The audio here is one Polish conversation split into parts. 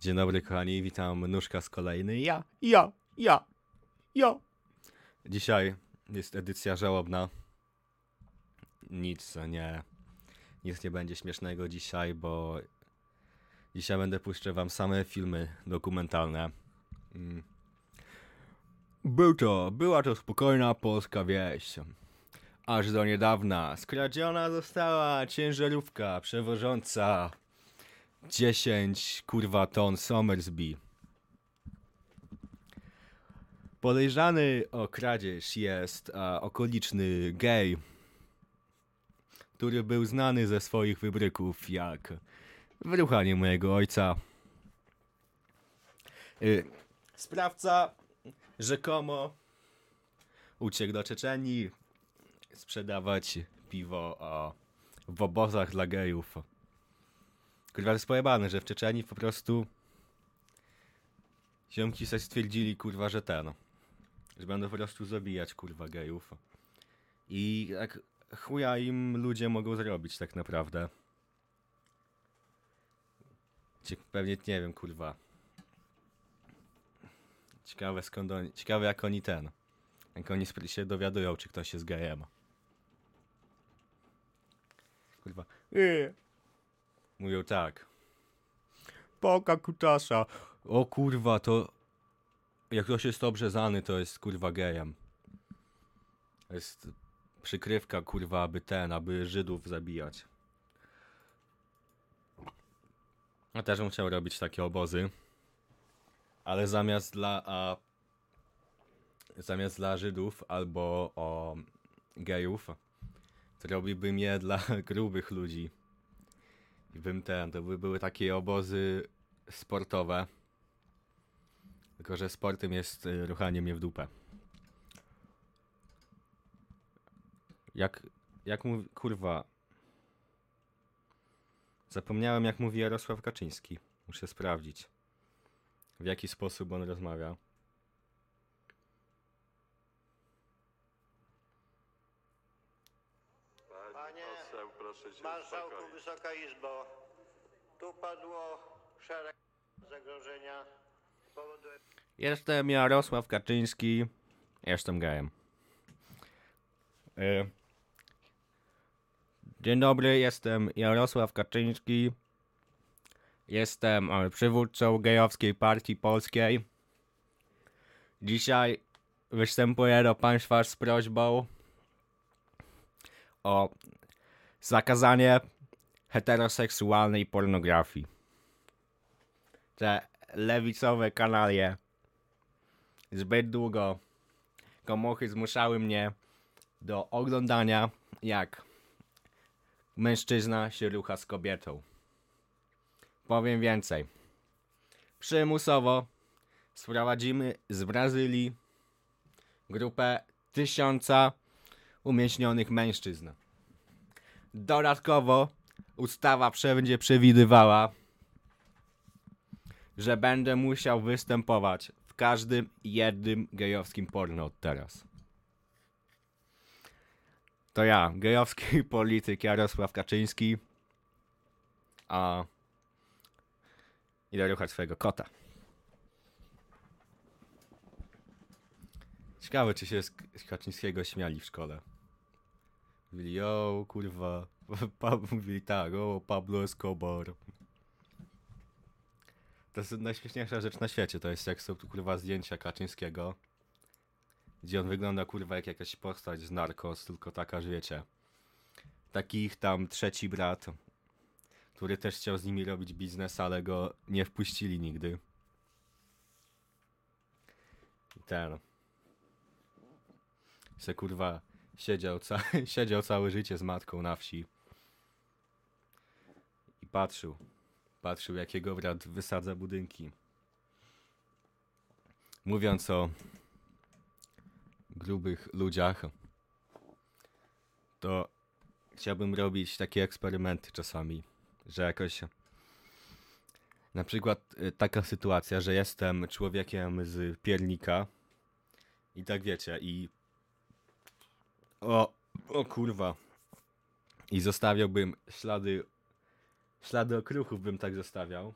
Dzień dobry kochani, witam Nóżka z kolejny. Ja, ja, ja, ja. Dzisiaj jest edycja żałobna. Nic nie, nic nie będzie śmiesznego dzisiaj, bo dzisiaj będę puszczał wam same filmy dokumentalne. Mm. Był to, była to spokojna polska wieś. Aż do niedawna skradziona została ciężarówka przewożąca 10 kurwa ton Somersby. Podejrzany o kradzież jest a, okoliczny gej, który był znany ze swoich wybryków jak wyruchanie mojego ojca. Y, sprawca rzekomo uciekł do Czeczenii sprzedawać piwo o, w obozach dla gejów. Kurwa, jest pojebane, że w Czeczeni po prostu ziomki sobie stwierdzili, kurwa, że ten, że będą po prostu zabijać, kurwa, gejów. I jak chuja im ludzie mogą zrobić tak naprawdę. Cie- Pewnie, nie wiem, kurwa. Ciekawe skąd oni, ciekawe jak oni ten, jak oni się dowiadują, czy ktoś jest gejem. Kurwa. Yy. Mówią tak. Poka kutasza. O kurwa, to... Jak ktoś jest obrzezany, to jest kurwa gejem. To jest przykrywka kurwa, aby ten, aby Żydów zabijać. Ja też bym chciał robić takie obozy. Ale zamiast dla... A, zamiast dla Żydów albo o gejów, to robiłbym je dla grubych ludzi. Bym ten, to by były takie obozy sportowe. Tylko, że sportem jest y, ruchanie mnie w dupę. Jak, jak mówi, kurwa. Zapomniałem jak mówi Jarosław Kaczyński. Muszę sprawdzić. W jaki sposób on rozmawia. Pani Panie poseł, proszę Marszałku, uspokoić. Wysoka Izbo, tu padło szereg zagrożenia z powodu Jestem Jarosław Kaczyński. Jestem gejem. E, Dzień dobry, jestem Jarosław Kaczyński. Jestem e, przywódcą gejowskiej partii polskiej. Dzisiaj występuję do Państwa z prośbą o zakazanie heteroseksualnej pornografii. Te lewicowe kanalie zbyt długo komuchy zmuszały mnie do oglądania jak mężczyzna się rucha z kobietą. Powiem więcej. Przymusowo sprowadzimy z Brazylii grupę tysiąca umieśnionych mężczyzn. Dodatkowo ustawa będzie przewidywała, że będę musiał występować w każdym jednym gejowskim porno od teraz. To ja, gejowski polityk Jarosław Kaczyński, a idę ruchać swojego kota. Ciekawe, czy się z Kaczyńskiego śmiali w szkole. Mówili, yo, kurwa. Pa, mówili tak, o, Pablo Escobar. To jest najśmieszniejsza rzecz na świecie, to jest jak są kurwa zdjęcia Kaczyńskiego, gdzie on wygląda kurwa jak jakaś postać z Narcos, tylko taka, że wiecie, takich tam trzeci brat, który też chciał z nimi robić biznes, ale go nie wpuścili nigdy. I ten. Se kurwa siedział, ca siedział całe życie z matką na wsi. I patrzył. Patrzył, jak jego brat wysadza budynki. Mówiąc o grubych ludziach, to chciałbym robić takie eksperymenty czasami, że jakoś na przykład y, taka sytuacja, że jestem człowiekiem z piernika i tak wiecie, i o, o kurwa, i zostawiałbym ślady, ślady okruchów bym tak zostawiał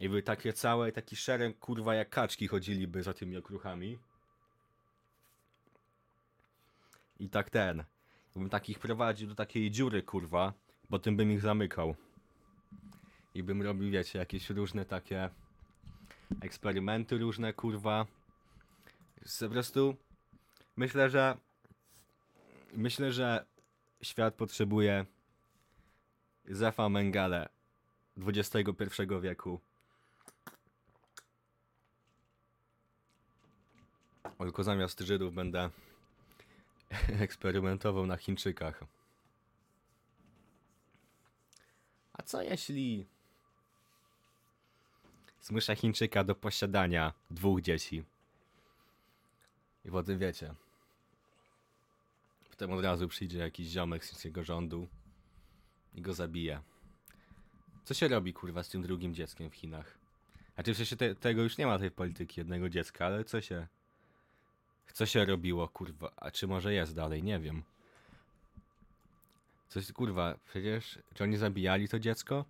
I by takie całe, taki szereg, kurwa, jak kaczki chodziliby za tymi okruchami. I tak ten. Bym takich prowadził do takiej dziury, kurwa. Potem bym ich zamykał. I bym robił, wiecie, jakieś różne takie eksperymenty różne, kurwa. Po prostu myślę, że myślę, że świat potrzebuje Zefa Mengele XXI wieku. Tylko zamiast Żydów będę eksperymentował na Chińczykach. A co jeśli zmusza Chińczyka do posiadania dwóch dzieci? I potem wiecie. Potem od razu przyjdzie jakiś ziomek z chińskiego rządu i go zabije. Co się robi kurwa z tym drugim dzieckiem w Chinach? Znaczy w sensie te, tego już nie ma tej polityki jednego dziecka, ale co się... Co się robiło kurwa? A czy może jest dalej? Nie wiem. Coś kurwa, przecież... Czy oni zabijali to dziecko?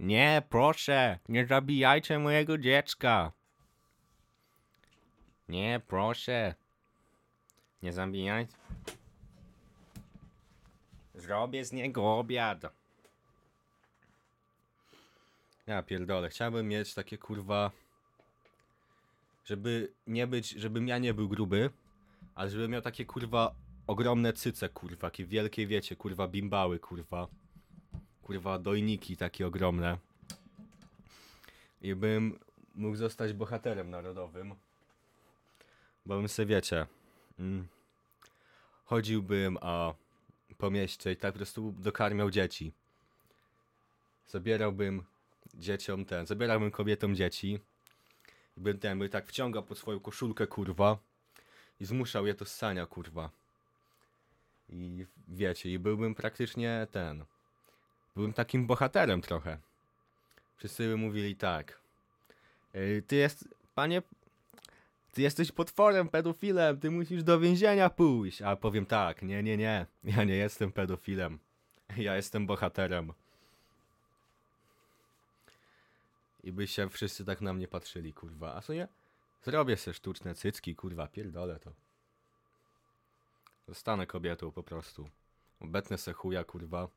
Nie, proszę, nie zabijajcie mojego dziecka. Nie, proszę. Nie zabijaj. Zrobię z niego obiad. Ja pierdolę, chciałbym mieć takie kurwa... Żeby nie być, żebym ja nie był gruby, ale żebym miał takie kurwa ogromne cyce kurwa, takie wielkie wiecie, kurwa bimbały kurwa. Kurwa dojniki takie ogromne. I bym mógł zostać bohaterem narodowym. Bo bym se wiecie... Mm, chodziłbym a po mieście i tak po prostu dokarmiał dzieci. Zabierałbym dzieciom ten, zabierałbym kobietom dzieci i bym ten, by tak wciągał pod swoją koszulkę, kurwa i zmuszał je do ssania, kurwa. I wiecie, i byłbym praktycznie ten, byłem takim bohaterem trochę. Wszyscy by mówili tak. "Ej, Ty jest, panie, ty jesteś potworem, pedofilem, ty musisz do więzienia pójść. A powiem tak, nie, nie, nie, ja nie jestem pedofilem. Ja jestem bohaterem. I by się wszyscy tak na mnie patrzyli, kurwa. A co nie? Zrobię se sztuczne cycki, kurwa, pierdolę to. Zostanę kobietą po prostu. Obetnę se chuja, kurwa.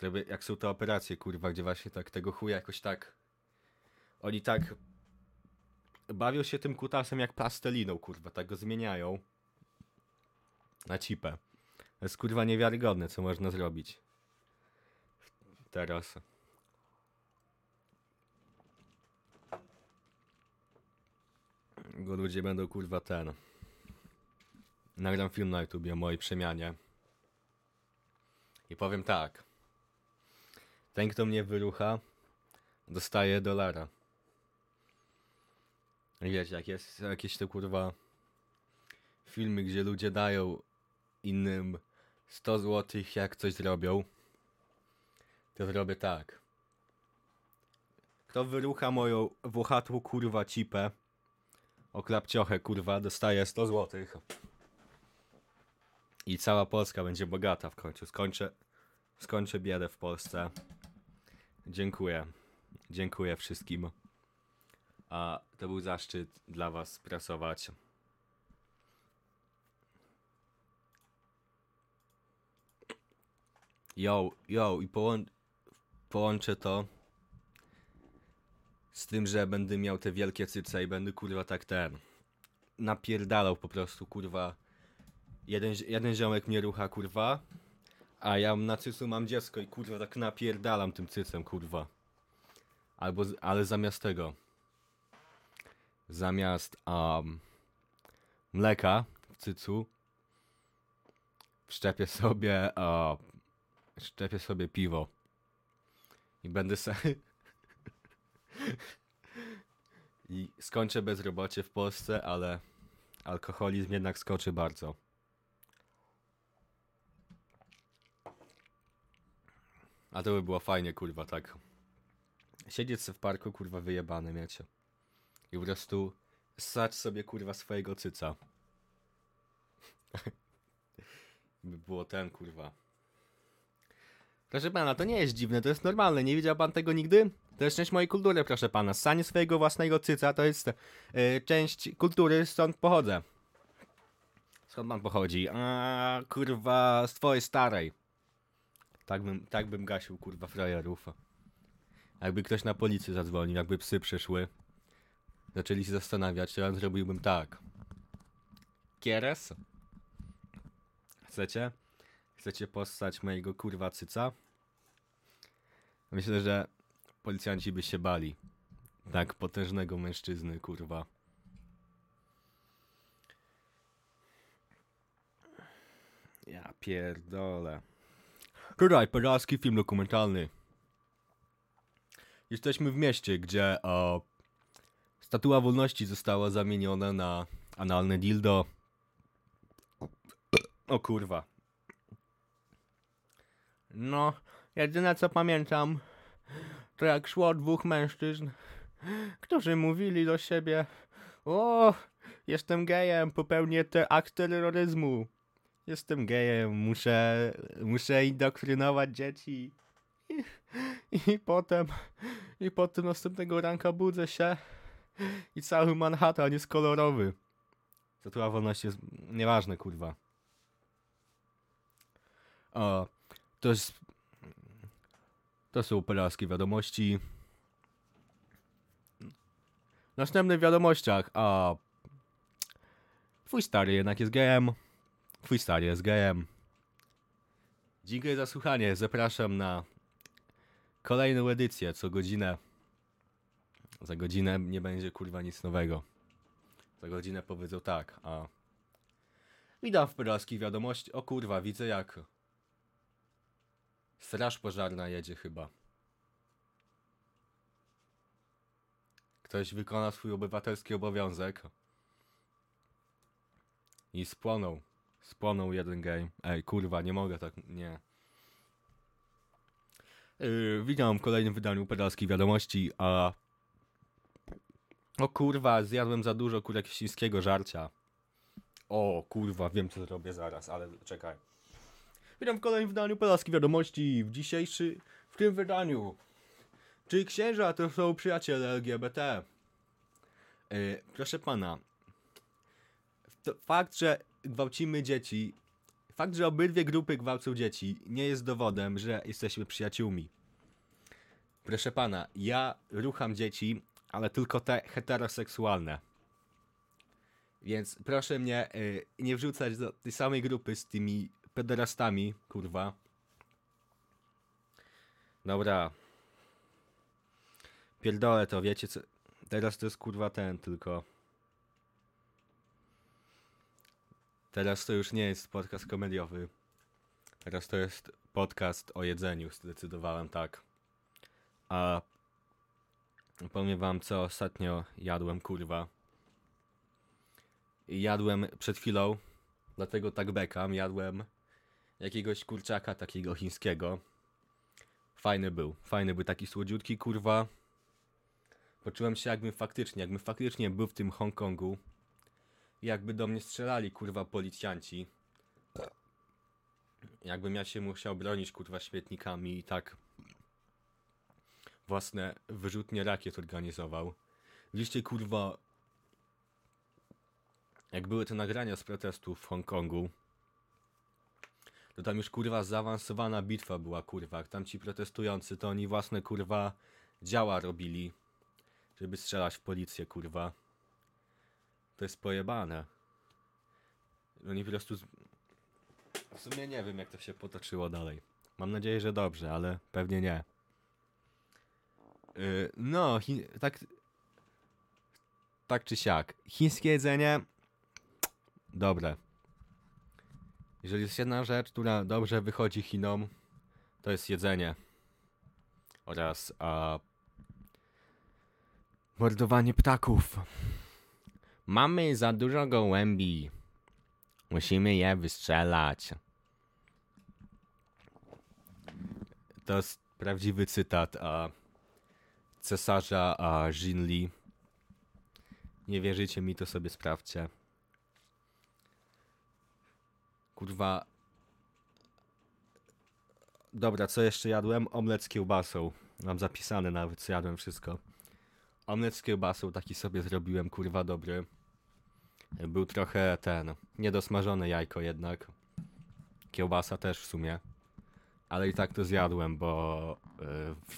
Zrobię, jak są te operacje, kurwa, gdzie właśnie tak tego chuja jakoś tak... Oni tak bawią się tym kutasem jak plasteliną, kurwa, tak go zmieniają na cipę. To jest kurwa niewiarygodne, co można zrobić. Teraz. Bo ludzie będą kurwa ten. Nagram film na YouTubie o mojej przemianie. I powiem tak. Ten, kto mnie wyrucha, dostaje dolara. Wiecie, jak jest jakieś to kurwa filmy, gdzie ludzie dają innym 100 zł, jak coś zrobią, to zrobię tak. Kto wyrucha moją włochatą kurwa cipę, o klapciochę kurwa, dostaje 100 zł. I cała Polska będzie bogata w końcu. Skończę, skończę biedę w Polsce. Dziękuję. Dziękuję wszystkim. A to był zaszczyt dla Was pracować. Yo, yo, i połą połączę to z tym, że będę miał te wielkie cyce i będę kurwa tak ten napierdalał po prostu kurwa. Jeden, jeden ziomek mnie rucha kurwa, a ja na cycu mam dziecko i kurwa tak napierdalam tym cycem kurwa. Albo, ale zamiast tego zamiast um, mleka w cycu wszczepię sobie wszczepię sobie piwo i będę se i skończę bezrobocie w Polsce, ale alkoholizm jednak skoczy bardzo. A to by było fajnie, kurwa, tak. Siedzieć w parku, kurwa, wyjebany, wiecie. I po prostu ssać sobie kurwa swojego cyca. by było ten kurwa. Proszę pana, to nie jest dziwne, to jest normalne. Nie widział pan tego nigdy? To jest część mojej kultury, proszę pana. Ssanie swojego własnego cyca to jest e, część kultury, stąd pochodzę. Skąd pan pochodzi? A kurwa, z twojej starej. Tak bym, tak bym gasił, kurwa, frajerów. Jakby ktoś na policję zadzwonił, jakby psy przyszły. Zaczęli się zastanawiać, to ja zrobiłbym tak. Kieres? Chcecie? Chcecie postać mojego kurwa cyca? Myślę, że policjanci by się bali. Tak potężnego mężczyzny, kurwa. Ja pierdolę. Tutaj poraski film dokumentalny. Jesteśmy w mieście, gdzie o, statua wolności została zamieniona na analne dildo. O kurwa. No, jedyne co pamiętam, to jak szło dwóch mężczyzn, którzy mówili do siebie: O, jestem gejem, popełnię te akt terroryzmu. Jestem gejem, muszę, muszę indoktrynować dzieci. I, I potem, i potem następnego ranka budzę się i cały Manhattan jest kolorowy. Statua wolności jest nieważne, kurwa. O, to jest. To są pelaskie wiadomości. W następnych wiadomościach, a. Twój stary jednak jest gejem. Twój stary jest gejem. Dziękuję za słuchanie. Zapraszam na kolejną edycję co godzinę. Za godzinę nie będzie kurwa nic nowego. Za godzinę powiedzą tak, a. Witam w pelaskich wiadomości. O kurwa, widzę jak. Straż pożarna jedzie chyba. Ktoś wykona swój obywatelski obowiązek. I spłonął. Spłonął jeden game. Ej, kurwa, nie mogę tak, nie. Yy, witam w kolejnym wydaniu pedalskich wiadomości, a... O kurwa, zjadłem za dużo kureksińskiego żarcia. O kurwa, wiem co zrobię zaraz, ale czekaj. Witam w kolejnym wydaniu pedalskich wiadomości. W dzisiejszy, w tym wydaniu. Czy księża to są przyjaciele LGBT? Yy, proszę pana, fakt, że gwałcimy dzieci, fakt, że obydwie grupy gwałcą dzieci, nie jest dowodem, że jesteśmy przyjaciółmi. Proszę pana, ja rucham dzieci, ale tylko te heteroseksualne. Więc proszę mnie y, nie wrzucać do tej samej grupy z tymi pederastami, kurwa. Dobra. Pierdolę to, wiecie co... Teraz to jest kurwa ten tylko... Teraz to już nie jest podcast komediowy. Teraz to jest podcast o jedzeniu, zdecydowałem tak. A powiem wam, co ostatnio jadłem, kurwa. Jadłem przed chwilą, dlatego tak bekam, jadłem jakiegoś kurczaka takiego chińskiego. Fajny był, fajny był, taki słodziutki, kurwa. Poczułem się jakbym faktycznie, jakbym faktycznie był w tym Hongkongu. Jakby do mnie strzelali, kurwa, policjanci. Jakbym ja się musiał bronić, kurwa, śmietnikami i tak własne wyrzutnie rakiet organizował. Widzieliście, kurwa, jak były te nagrania z protestów w Hongkongu, to tam już, kurwa, zaawansowana bitwa była, kurwa. Tam ci protestujący, to oni własne, kurwa, działa robili, żeby strzelać w policję, kurwa. To jest pojebane. Oni po prostu... Z... W sumie nie wiem, jak to się potoczyło dalej. Mam nadzieję, że dobrze, ale pewnie nie. Yy, no, tak... Tak czy siak. Chińskie jedzenie... Dobre. Jeżeli jest jedna rzecz, która dobrze wychodzi Chinom, to jest jedzenie. Oraz a... mordowanie ptaków. Mamy za dużo gołębi. Musimy je wystrzelać. To jest prawdziwy cytat a cesarza a Jinli. Nie wierzycie mi, to sobie sprawdźcie. Kurwa. dobra, co jeszcze jadłem? Omlet z kiełbasą. Mam zapisane nawet, co jadłem wszystko. Omlet z kiełbasą taki sobie zrobiłem, kurwa dobry. Był trochę ten, niedosmażone jajko jednak. Kiełbasa też w sumie. Ale i tak to zjadłem, bo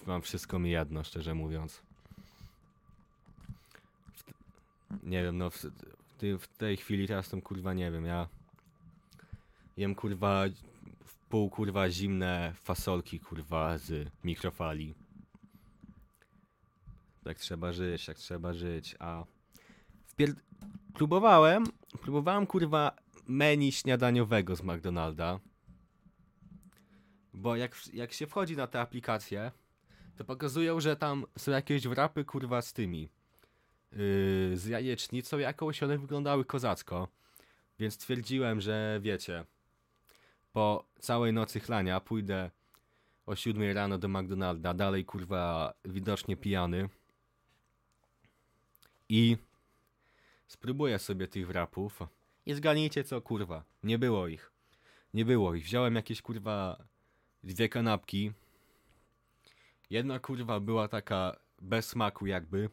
y, mam wszystko mi jedno, szczerze mówiąc. W nie wiem, no w, w, w tej chwili teraz to kurwa nie wiem, ja jem kurwa pół kurwa zimne fasolki kurwa z mikrofali. Tak trzeba żyć, tak trzeba żyć, a wpier... próbowałem, próbowałem kurwa menu śniadaniowego z McDonalda. Bo jak, jak się wchodzi na te aplikacje, to pokazują, że tam są jakieś wrapy kurwa z tymi. Yy, z jajecznicą jakąś, one wyglądały kozacko. Więc stwierdziłem, że wiecie, po całej nocy chlania pójdę o 7 rano do McDonalda, dalej kurwa widocznie pijany. I spróbuję sobie tych wrapów. I zgadnijcie co kurwa, nie było ich. Nie było ich. Wziąłem jakieś kurwa dwie kanapki. Jedna kurwa była taka bez smaku jakby.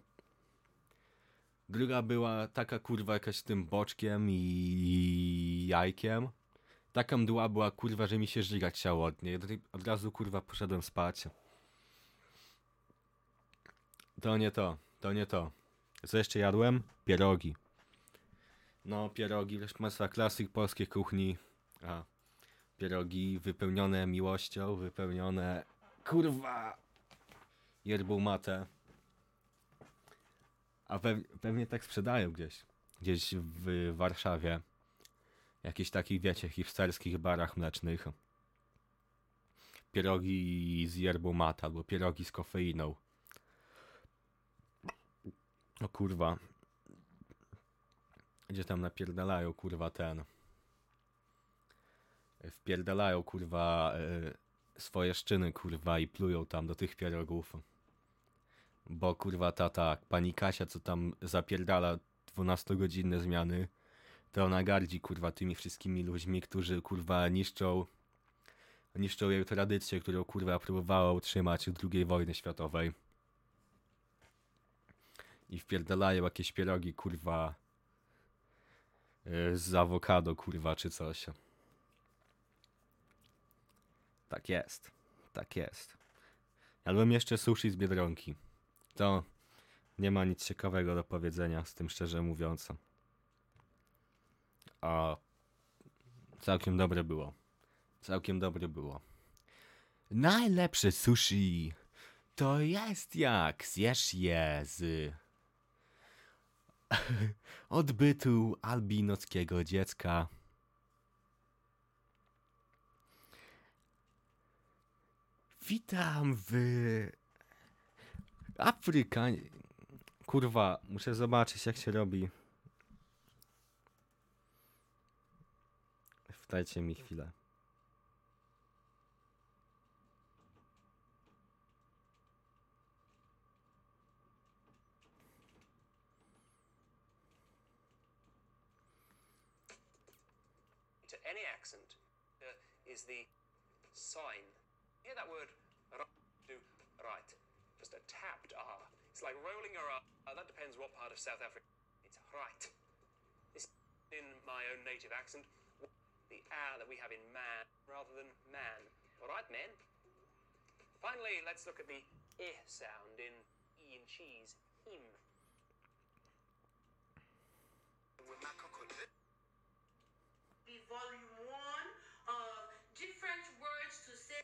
Druga była taka kurwa jakaś z tym boczkiem i jajkiem. Taka mdła była kurwa, że mi się żygać chciało od niej. Od- razu kurwa poszedłem spać. To nie to, to nie to. Co jeszcze jadłem? Pierogi. No, pierogi, Państwa, klasyk polskiej kuchni. A, pierogi wypełnione miłością, wypełnione kurwa yerbą matę. A pew, pewnie tak sprzedają gdzieś. Gdzieś w Warszawie. Jakichś takich, wiecie, hipsterskich barach mlecznych. Pierogi z yerbą mata, albo pierogi z kofeiną. O kurwa. Gdzie tam napierdalają, kurwa, ten. Wpierdalają, kurwa, e, swoje szczyny, kurwa, i plują tam do tych pierogów. Bo, kurwa, ta, ta pani Kasia, co tam zapierdala 12-godzinne zmiany, to ona gardzi, kurwa, tymi wszystkimi ludźmi, którzy, kurwa, niszczą niszczą jej tradycję, którą, kurwa, próbowała utrzymać od II wojny światowej. I wpierdalają jakieś pierogi, kurwa, y, z awokado, kurwa, czy coś. Tak jest. Tak jest. Jadłem jeszcze sushi z Biedronki. To nie ma nic ciekawego do powiedzenia, z tym szczerze mówiąc. A całkiem dobre było. Całkiem dobre było. Najlepsze sushi to jest jak zjesz je z odbytu albinockiego dziecka. Witam w Afryka. Kurwa, muszę zobaczyć jak się robi. Wdajcie mi chwilę. to any accent uh, is the sign. Like rolling your. Uh, that depends what part of South Africa. It's right. This in my own native accent. The R that we have in man rather than man. All right, men. Finally, let's look at the I sound in E and cheese. Him. be volume one of different words to say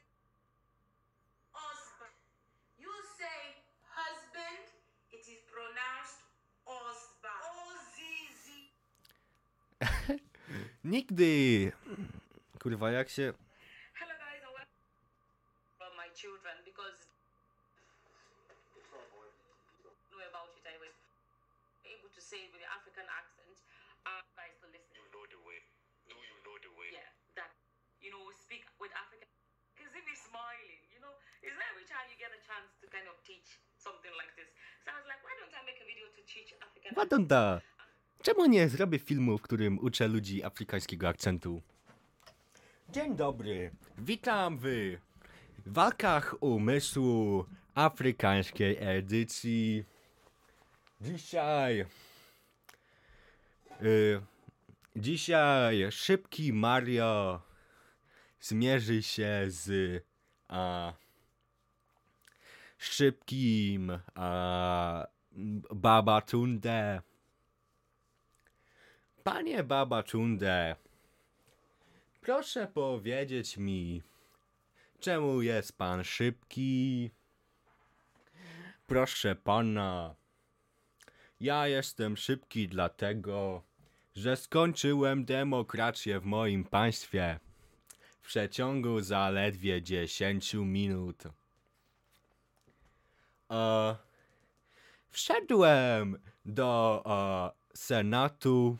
husband. You say husband, it is pronounced husband. O-Z-Z. Nigdy! Kurwa, jak się... Hello guys, I welcome from my children because know about it. I was able to say with the African accent. Uh, guys to listen. you know the way. Do you know the way? Yeah, that you know speak with African. Because if he's smiling, you know, it's not every time you get a chance Wadonda! Czemu nie zrobię filmu, w którym uczę ludzi afrykańskiego akcentu? Dzień dobry! Witam w walkach umysłu afrykańskiej edycji. Dzisiaj. Y, dzisiaj szybki Mario zmierzy się z a, szybkim a, Baba Tunde. Panie Baba Tunde, proszę powiedzieć mi, czemu jest pan szybki? Proszę pana, ja jestem szybki dlatego, że skończyłem demokrację w moim państwie w przeciągu zaledwie 10 minut. E, wszedłem do e, Senatu,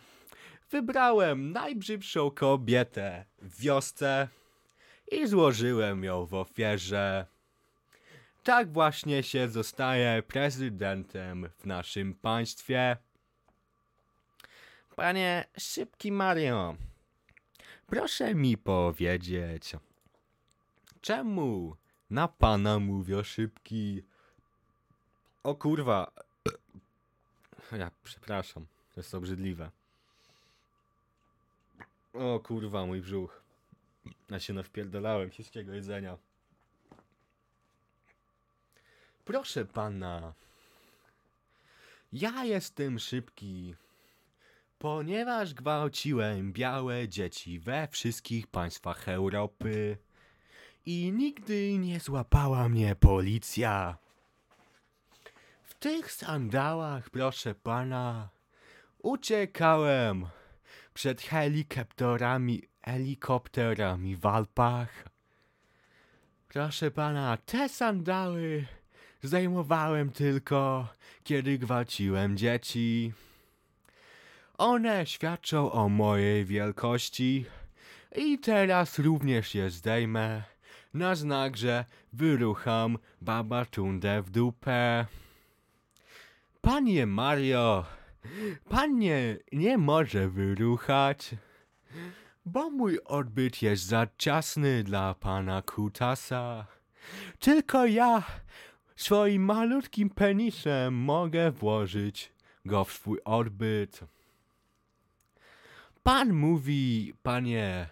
wybrałem najbrzydszą kobietę w wiosce i złożyłem ją w ofierze. Tak właśnie się zostaje prezydentem w naszym państwie. Panie Szybki Mario, proszę mi powiedzieć, czemu na pana mówią szybki? O kurwa. Ja przepraszam, to jest obrzydliwe. O kurwa, mój brzuch. Ja się nawpierdolałem wszystkiego jedzenia. Proszę pana. Ja jestem szybki, ponieważ gwałciłem białe dzieci we wszystkich państwach Europy i nigdy nie złapała mnie policja. Tych sandałach, proszę pana, uciekałem przed helikopterami, helikopterami w Alpach. Proszę pana, te sandały zdejmowałem tylko, kiedy gwałciłem dzieci. One świadczą o mojej wielkości i teraz również je zdejmę na znak, że wyrucham babatundę w dupę. Panie Mario, pan nie, nie może wyruchać, bo mój odbyt jest za ciasny dla pana Kutasa. Tylko ja swoim malutkim penisem mogę włożyć go w swój odbyt. Pan mówi, panie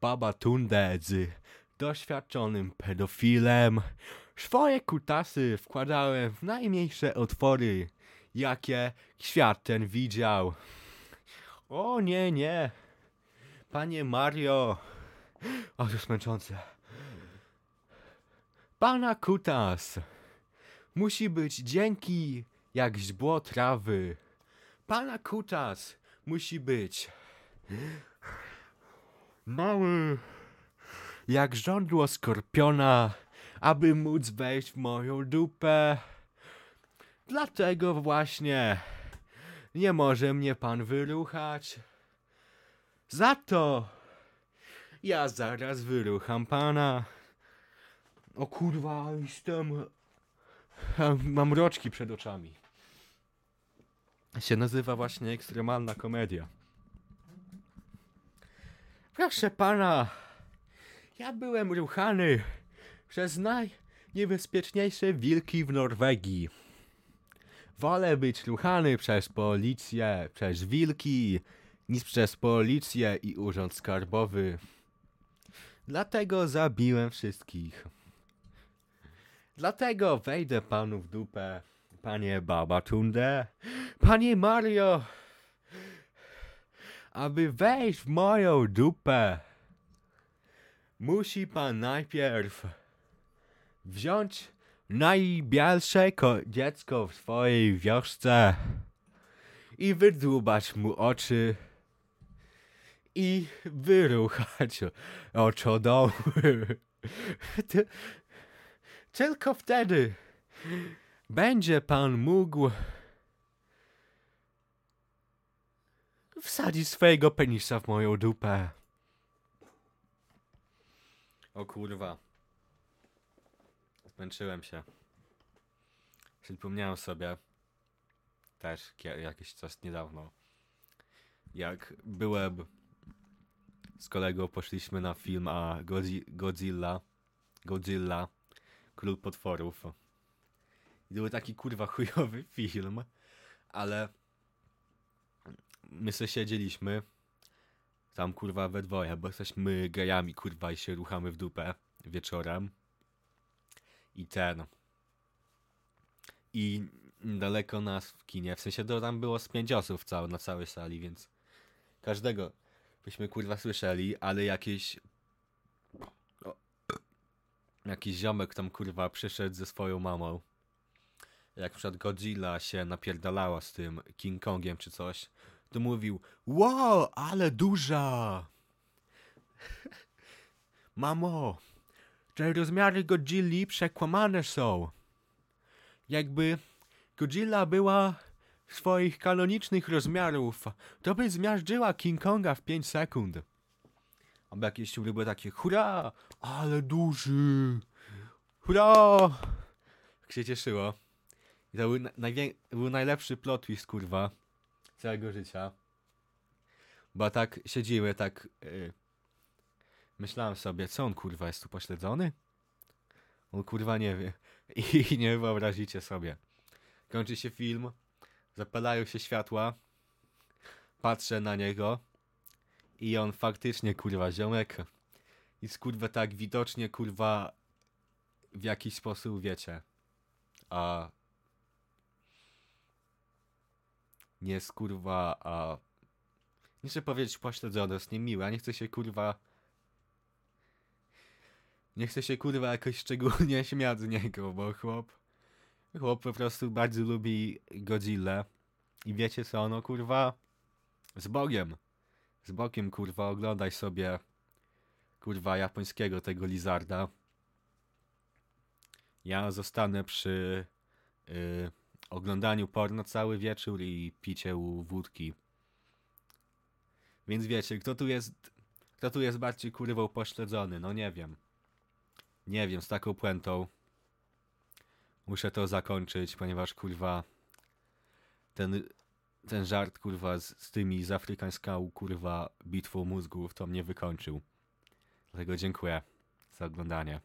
Babatunde, z doświadczonym pedofilem. Swoje kutasy wkładałem w najmniejsze otwory, jakie świat ten widział. O nie, nie. Panie Mario. O, to jest męczące. Pana kutas musi być dzięki jak źdźbło trawy. Pana kutas musi być mały jak żądło skorpiona, aby móc wejść w moją dupę. Dlatego właśnie nie może mnie pan wyruchać. Za to ja zaraz wyrucham pana. O kurwa, jestem... Mam roczki przed oczami. Się nazywa właśnie ekstremalna komedia. Proszę pana, ja byłem ruchany przez najniebezpieczniejsze wilki w Norwegii. Wolę być ruchany przez policję, przez wilki, niż przez policję i urząd skarbowy. Dlatego zabiłem wszystkich. Dlatego wejdę panu w dupę, panie Babatunde, panie Mario. Aby wejść w moją dupę, musi pan najpierw wziąć najbielsze ko- dziecko w swojej wiosce i wydłubać mu oczy i wyruchać oczodoły. Ty- Tylko wtedy będzie pan mógł wsadzić swojego penisa w moją dupę. O kurwa. Zmęczyłem się. Przypomniałem sobie też jakiś czas niedawno. Jak byłem z kolegą, poszliśmy na film a Godzi- Godzilla Godzilla, Król Potworów. I był taki kurwa chujowy film, ale my se siedzieliśmy tam kurwa we dwoje, bo jesteśmy gejami kurwa i się ruchamy w dupę wieczorem. I ten. I daleko nas w kinie, w sensie to tam było z pięć osób na całej sali, więc każdego byśmy kurwa słyszeli, ale jakieś o, jakiś ziomek tam kurwa przyszedł ze swoją mamą. Jak na przykład Godzilla się napierdalała z tym King Kongiem czy coś, to mówił Wow, ale duża! Mamo, te rozmiary Godzilli przekłamane są. Jakby Godzilla była swoich kanonicznych rozmiarów, to by zmiażdżyła King Konga w 5 sekund. Albo jakieś ciury były takie, hurra, ale duży, hurra. Jak się cieszyło. I to był, na- był najlepszy plot twist, kurwa, całego życia. Bo tak siedziły, tak... Yy, myślałem sobie, co on, kurwa, jest tu pośledzony? On, kurwa, nie wie. I nie wyobrazicie sobie. Kończy się film, zapalają się światła, patrzę na niego i on faktycznie, kurwa, ziomek. Jest, kurwa, tak widocznie, kurwa, w jakiś sposób, wiecie, a nie jest, kurwa, a nie chcę powiedzieć pośledzony, jest niemiły, a nie chcę się, kurwa, nie chcę się, kurwa, jakoś szczególnie śmiać z niego, bo chłop Chłop po prostu bardzo lubi Godzilla. I wiecie co, no kurwa, z Bogiem. Z Bogiem, kurwa, oglądaj sobie, kurwa, japońskiego tego Lizarda. Ja zostanę przy y, oglądaniu porno cały wieczór i piciu wódki. Więc wiecie, kto tu jest, kto tu jest bardziej kurwa upośledzony? No nie wiem. Nie wiem, z taką puentą. Muszę to zakończyć, ponieważ kurwa ten, ten żart kurwa z, z tymi z afrykańską kurwa bitwą mózgów to mnie wykończył. Dlatego dziękuję za oglądanie.